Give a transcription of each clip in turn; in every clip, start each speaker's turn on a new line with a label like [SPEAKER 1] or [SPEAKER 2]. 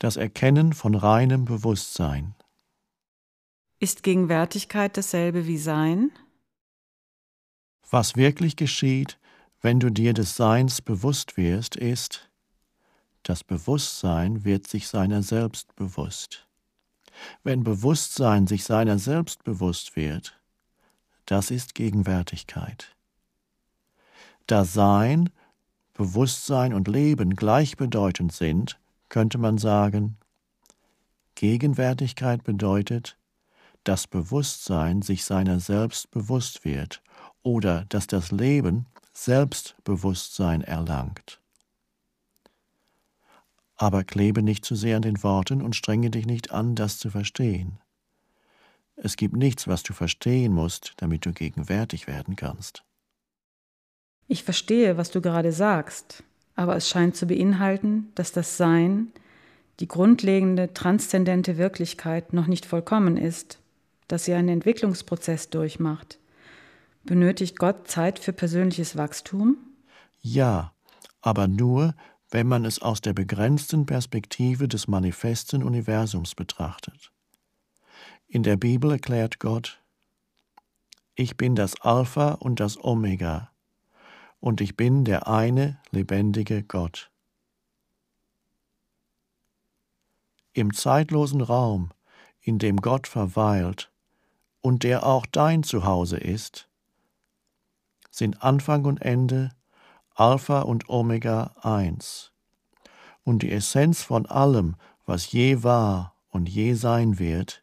[SPEAKER 1] das Erkennen von reinem Bewusstsein.
[SPEAKER 2] Ist Gegenwärtigkeit dasselbe wie Sein?
[SPEAKER 1] Was wirklich geschieht, wenn du dir des Seins bewusst wirst, ist, das Bewusstsein wird sich seiner selbst bewusst. Wenn Bewusstsein sich seiner selbst bewusst wird, das ist Gegenwärtigkeit. Da Sein, Bewusstsein und Leben gleichbedeutend sind, könnte man sagen, Gegenwärtigkeit bedeutet, dass Bewusstsein sich seiner selbst bewusst wird oder dass das Leben Selbstbewusstsein erlangt. Aber klebe nicht zu sehr an den Worten und strenge dich nicht an, das zu verstehen. Es gibt nichts, was du verstehen musst, damit du gegenwärtig werden kannst.
[SPEAKER 2] Ich verstehe, was du gerade sagst, aber es scheint zu beinhalten, dass das Sein, die grundlegende, transzendente Wirklichkeit noch nicht vollkommen ist, dass sie einen Entwicklungsprozess durchmacht. Benötigt Gott Zeit für persönliches Wachstum?
[SPEAKER 1] Ja, aber nur, wenn man es aus der begrenzten Perspektive des manifesten Universums betrachtet. In der Bibel erklärt Gott, ich bin das Alpha und das Omega, und ich bin der eine lebendige Gott. Im zeitlosen Raum, in dem Gott verweilt und der auch dein Zuhause ist, sind Anfang und Ende, Alpha und Omega eins. Und die Essenz von allem, was je war und je sein wird,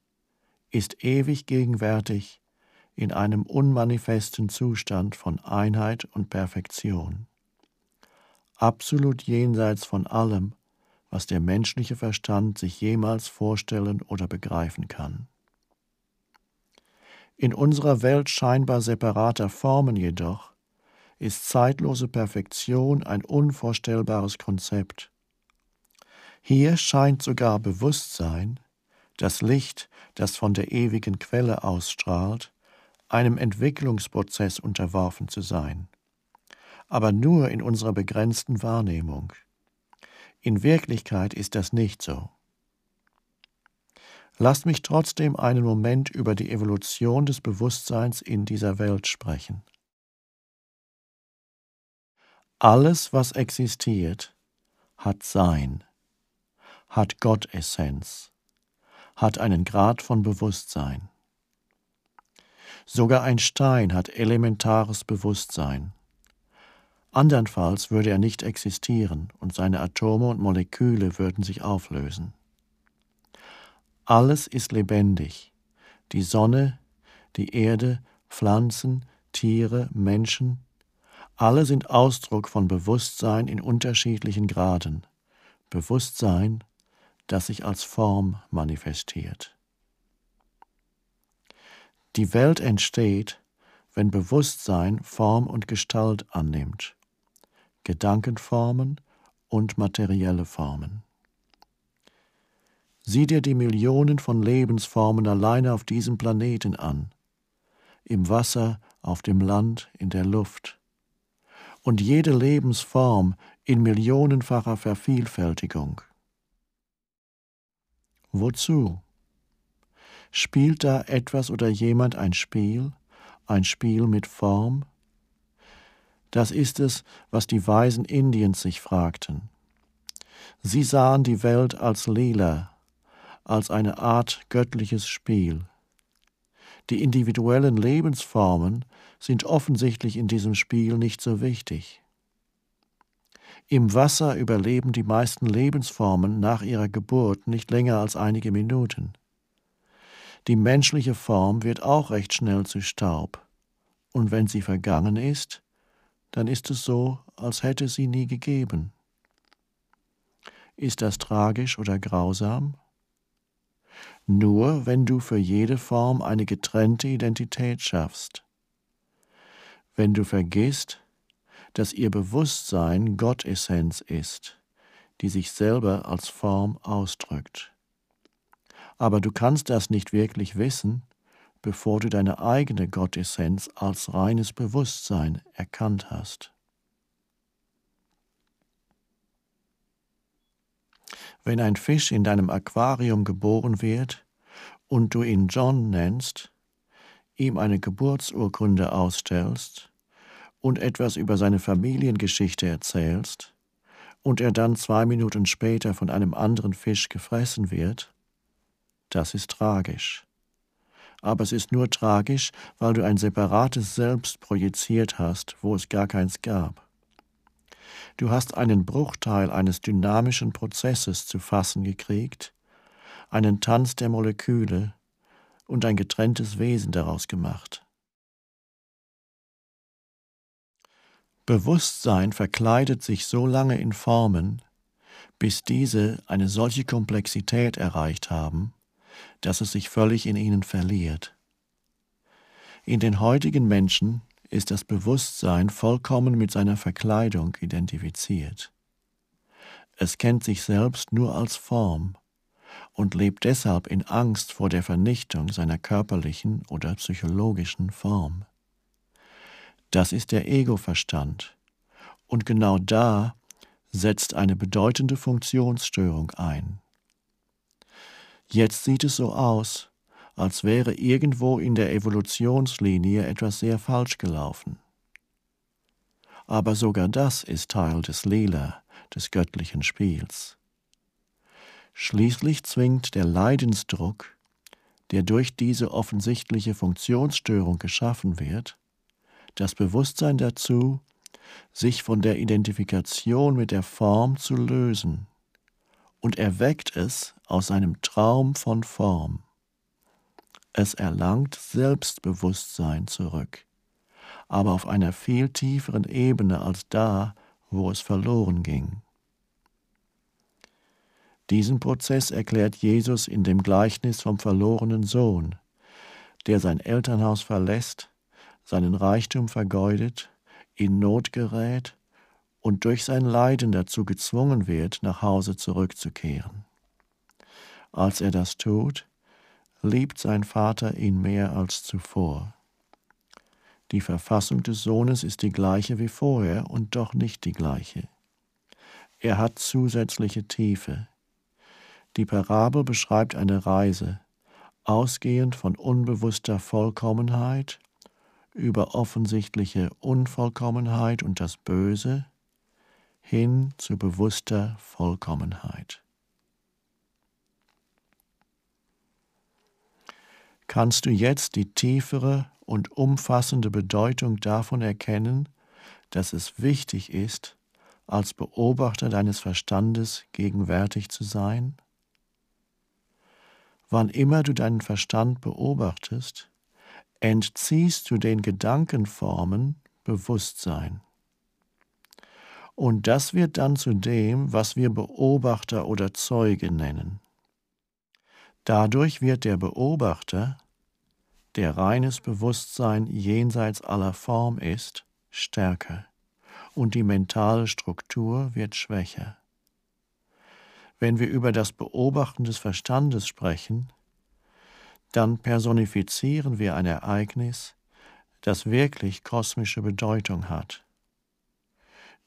[SPEAKER 1] ist ewig gegenwärtig in einem unmanifesten Zustand von Einheit und Perfektion. Absolut jenseits von allem, was der menschliche Verstand sich jemals vorstellen oder begreifen kann. In unserer Welt scheinbar separater Formen jedoch ist zeitlose Perfektion ein unvorstellbares Konzept. Hier scheint sogar Bewusstsein, das Licht, das von der ewigen Quelle ausstrahlt, einem Entwicklungsprozess unterworfen zu sein, aber nur in unserer begrenzten Wahrnehmung. In Wirklichkeit ist das nicht so. Lasst mich trotzdem einen Moment über die Evolution des Bewusstseins in dieser Welt sprechen. Alles, was existiert, hat Sein, hat Gottessenz, hat einen Grad von Bewusstsein. Sogar ein Stein hat elementares Bewusstsein. Andernfalls würde er nicht existieren und seine Atome und Moleküle würden sich auflösen. Alles ist lebendig. Die Sonne, die Erde, Pflanzen, Tiere, Menschen, alle sind Ausdruck von Bewusstsein in unterschiedlichen Graden. Bewusstsein, das sich als Form manifestiert. Die Welt entsteht, wenn Bewusstsein Form und Gestalt annimmt, Gedankenformen und materielle Formen. Sieh dir die Millionen von Lebensformen alleine auf diesem Planeten an, im Wasser, auf dem Land, in der Luft. Und jede Lebensform in millionenfacher Vervielfältigung. Wozu? Spielt da etwas oder jemand ein Spiel, ein Spiel mit Form? Das ist es, was die Weisen Indiens sich fragten. Sie sahen die Welt als Lila, als eine Art göttliches Spiel. Die individuellen Lebensformen sind offensichtlich in diesem Spiel nicht so wichtig. Im Wasser überleben die meisten Lebensformen nach ihrer Geburt nicht länger als einige Minuten. Die menschliche Form wird auch recht schnell zu Staub, und wenn sie vergangen ist, dann ist es so, als hätte sie nie gegeben. Ist das tragisch oder grausam? nur wenn du für jede Form eine getrennte Identität schaffst. Wenn du vergisst, dass ihr Bewusstsein Gottessenz ist, die sich selber als Form ausdrückt. Aber du kannst das nicht wirklich wissen, bevor du deine eigene Gottessenz als reines Bewusstsein erkannt hast. Wenn ein Fisch in deinem Aquarium geboren wird und du ihn John nennst, ihm eine Geburtsurkunde ausstellst und etwas über seine Familiengeschichte erzählst, und er dann zwei Minuten später von einem anderen Fisch gefressen wird, das ist tragisch. Aber es ist nur tragisch, weil du ein separates Selbst projiziert hast, wo es gar keins gab. Du hast einen Bruchteil eines dynamischen Prozesses zu fassen gekriegt, einen Tanz der Moleküle und ein getrenntes Wesen daraus gemacht. Bewusstsein verkleidet sich so lange in Formen, bis diese eine solche Komplexität erreicht haben, dass es sich völlig in ihnen verliert. In den heutigen Menschen ist das Bewusstsein vollkommen mit seiner Verkleidung identifiziert. Es kennt sich selbst nur als Form und lebt deshalb in Angst vor der Vernichtung seiner körperlichen oder psychologischen Form. Das ist der Ego-Verstand. Und genau da setzt eine bedeutende Funktionsstörung ein. Jetzt sieht es so aus, als wäre irgendwo in der Evolutionslinie etwas sehr falsch gelaufen. Aber sogar das ist Teil des Lila, des göttlichen Spiels. Schließlich zwingt der Leidensdruck, der durch diese offensichtliche Funktionsstörung geschaffen wird, das Bewusstsein dazu, sich von der Identifikation mit der Form zu lösen und erweckt es aus einem Traum von Form. Es erlangt Selbstbewusstsein zurück, aber auf einer viel tieferen Ebene als da, wo es verloren ging. Diesen Prozess erklärt Jesus in dem Gleichnis vom verlorenen Sohn, der sein Elternhaus verlässt seinen Reichtum vergeudet, in Not gerät und durch sein Leiden dazu gezwungen wird, nach Hause zurückzukehren. Als er das tut, liebt sein Vater ihn mehr als zuvor. Die Verfassung des Sohnes ist die gleiche wie vorher und doch nicht die gleiche. Er hat zusätzliche Tiefe. Die Parabel beschreibt eine Reise, ausgehend von unbewusster Vollkommenheit über offensichtliche Unvollkommenheit und das Böse hin zu bewusster Vollkommenheit. Kannst du jetzt die tiefere und umfassende Bedeutung davon erkennen, dass es wichtig ist, als Beobachter deines Verstandes gegenwärtig zu sein? Wann immer du deinen Verstand beobachtest, entziehst du den Gedankenformen Bewusstsein. Und das wird dann zu dem, was wir Beobachter oder Zeuge nennen. Dadurch wird der Beobachter, der reines Bewusstsein jenseits aller Form ist, stärker und die mentale Struktur wird schwächer. Wenn wir über das Beobachten des Verstandes sprechen, dann personifizieren wir ein Ereignis, das wirklich kosmische Bedeutung hat.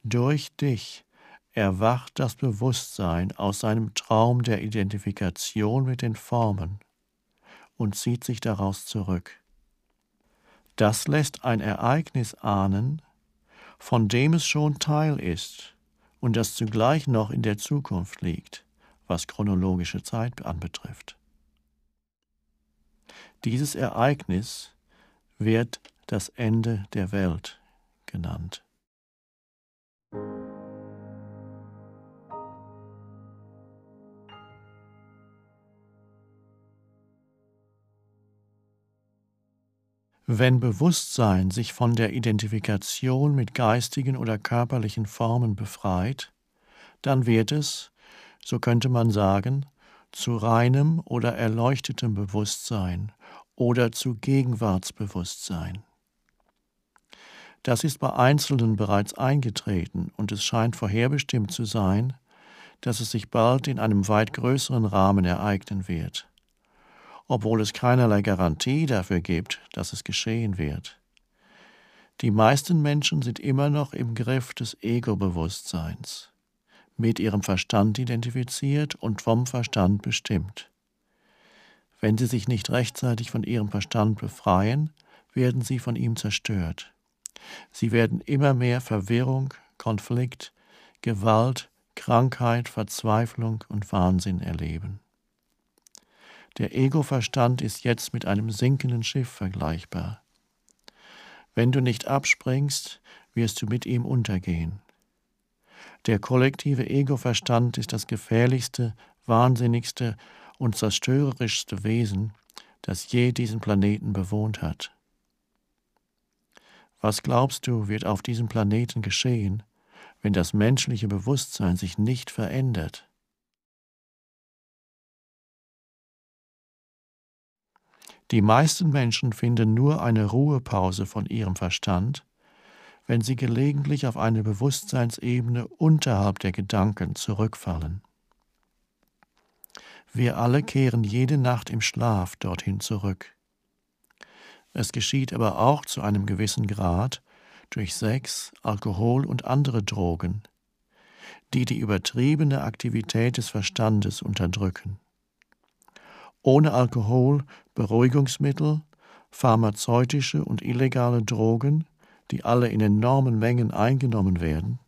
[SPEAKER 1] Durch dich erwacht das Bewusstsein aus seinem Traum der Identifikation mit den Formen und zieht sich daraus zurück. Das lässt ein Ereignis ahnen, von dem es schon Teil ist und das zugleich noch in der Zukunft liegt, was chronologische Zeit anbetrifft. Dieses Ereignis wird das Ende der Welt genannt. Wenn Bewusstsein sich von der Identifikation mit geistigen oder körperlichen Formen befreit, dann wird es, so könnte man sagen, zu reinem oder erleuchtetem Bewusstsein oder zu Gegenwartsbewusstsein. Das ist bei Einzelnen bereits eingetreten und es scheint vorherbestimmt zu sein, dass es sich bald in einem weit größeren Rahmen ereignen wird, obwohl es keinerlei Garantie dafür gibt, dass es geschehen wird. Die meisten Menschen sind immer noch im Griff des Ego-Bewusstseins. mit ihrem Verstand identifiziert und vom Verstand bestimmt. Wenn sie sich nicht rechtzeitig von ihrem Verstand befreien, werden sie von ihm zerstört. Sie werden immer mehr Verwirrung, Konflikt, Gewalt, Krankheit, Verzweiflung und Wahnsinn erleben. Der Ego-Verstand ist jetzt mit einem sinkenden Schiff vergleichbar. Wenn du nicht abspringst, wirst du mit ihm untergehen. Der kollektive Ego-Verstand ist das gefährlichste, wahnsinnigste und zerstörerischste Wesen, das je diesen Planeten bewohnt hat. Was glaubst du, wird auf diesem Planeten geschehen, wenn das menschliche Bewusstsein sich nicht verändert? Die meisten Menschen finden nur eine Ruhepause von ihrem Verstand, wenn sie gelegentlich auf eine Bewusstseinsebene unterhalb der Gedanken zurückfallen. Wir alle kehren jede Nacht im Schlaf dorthin zurück. Es geschieht aber auch zu einem gewissen Grad durch Sex, Alkohol und andere Drogen, die die übertriebene Aktivität des Verstandes unterdrücken. Ohne Alkohol, Beruhigungsmittel, pharmazeutische und illegale Drogen, die alle in enormen Mengen eingenommen werden,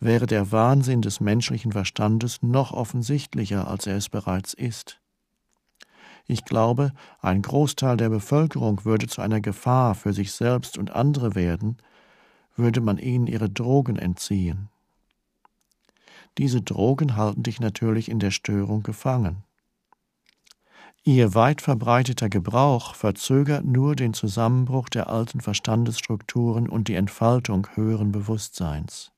[SPEAKER 1] wäre der Wahnsinn des menschlichen Verstandes noch offensichtlicher, als er es bereits ist. Ich glaube, ein Großteil der Bevölkerung würde zu einer Gefahr für sich selbst und andere werden, würde man ihnen ihre Drogen entziehen. Diese Drogen halten dich natürlich in der Störung gefangen. Ihr weit verbreiteter Gebrauch verzögert nur den Zusammenbruch der alten Verstandesstrukturen und die Entfaltung höheren Bewusstseins.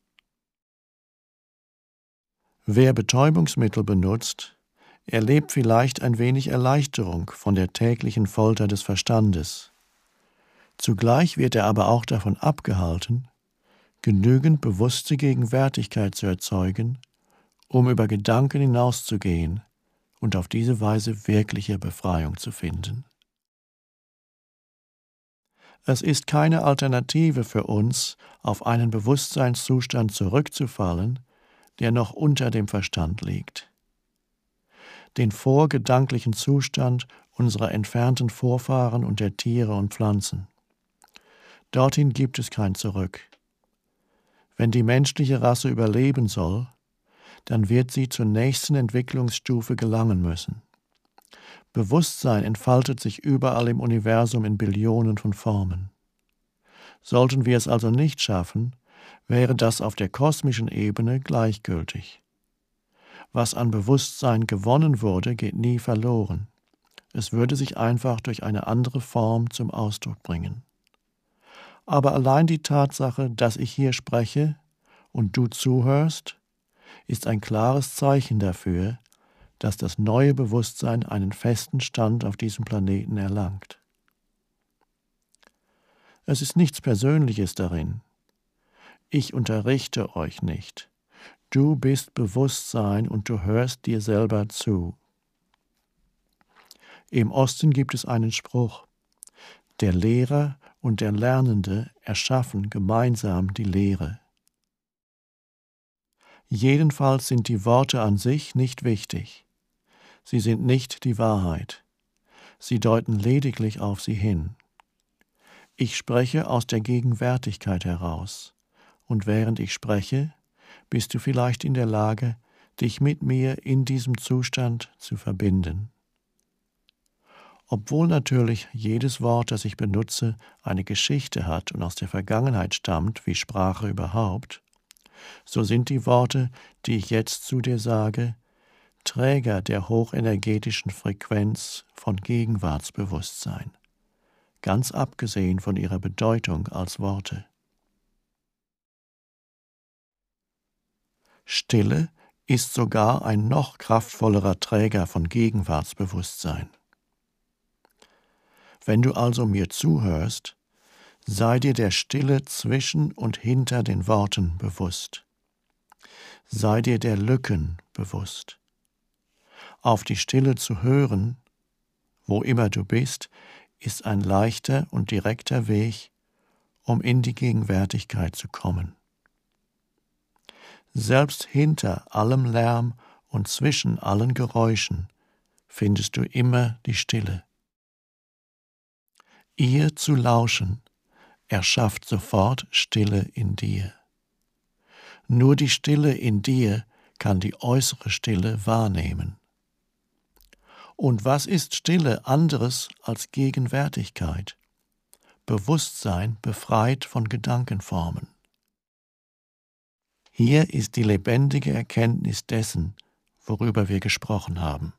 [SPEAKER 1] Wer Betäubungsmittel benutzt, erlebt vielleicht ein wenig Erleichterung von der täglichen Folter des Verstandes. Zugleich wird er aber auch davon abgehalten, genügend bewusste Gegenwärtigkeit zu erzeugen, um über Gedanken hinauszugehen und auf diese Weise wirkliche Befreiung zu finden. Es ist keine Alternative für uns, auf einen Bewusstseinszustand zurückzufallen, der noch unter dem Verstand liegt den vorgedanklichen Zustand unserer entfernten Vorfahren und der Tiere und Pflanzen. Dorthin gibt es kein Zurück. Wenn die menschliche Rasse überleben soll, dann wird sie zur nächsten Entwicklungsstufe gelangen müssen. Bewusstsein entfaltet sich überall im Universum in Billionen von Formen. Sollten wir es also nicht schaffen, wäre das auf der kosmischen Ebene gleichgültig. Was an Bewusstsein gewonnen wurde, geht nie verloren. Es würde sich einfach durch eine andere Form zum Ausdruck bringen. Aber allein die Tatsache, dass ich hier spreche und du zuhörst, ist ein klares Zeichen dafür, dass das neue Bewusstsein einen festen Stand auf diesem Planeten erlangt. Es ist nichts Persönliches darin. Ich unterrichte euch nicht. Du bist Bewusstsein und du hörst dir selber zu. Im Osten gibt es einen Spruch. Der Lehrer und der Lernende erschaffen gemeinsam die Lehre. Jedenfalls sind die Worte an sich nicht wichtig. Sie sind nicht die Wahrheit. Sie deuten lediglich auf sie hin. Ich spreche aus der Gegenwärtigkeit heraus, und während ich spreche, bist du vielleicht in der Lage, dich mit mir in diesem Zustand zu verbinden. Obwohl natürlich jedes Wort, das ich benutze, eine Geschichte hat und aus der Vergangenheit stammt, wie Sprache überhaupt, so sind die Worte, die ich jetzt zu dir sage, Träger der hochenergetischen Frequenz von Gegenwartsbewusstsein, ganz abgesehen von ihrer Bedeutung als Worte. Stille ist sogar ein noch kraftvollerer Träger von Gegenwartsbewusstsein. Wenn du also mir zuhörst, sei dir der Stille zwischen und hinter den Worten bewusst. Sei dir der Lücken bewusst. Auf die Stille zu hören, wo immer du bist, ist ein leichter und direkter Weg, um in die Gegenwärtigkeit zu kommen. Selbst hinter allem Lärm und zwischen allen Geräuschen findest du immer die Stille. Ihr zu lauschen erschafft sofort Stille in dir. Nur die Stille in dir kann die äußere Stille wahrnehmen. Und was ist Stille anderes als Gegenwärtigkeit? Bewusstsein befreit von Gedankenformen. Hier ist die lebendige Erkenntnis dessen, worüber wir gesprochen haben.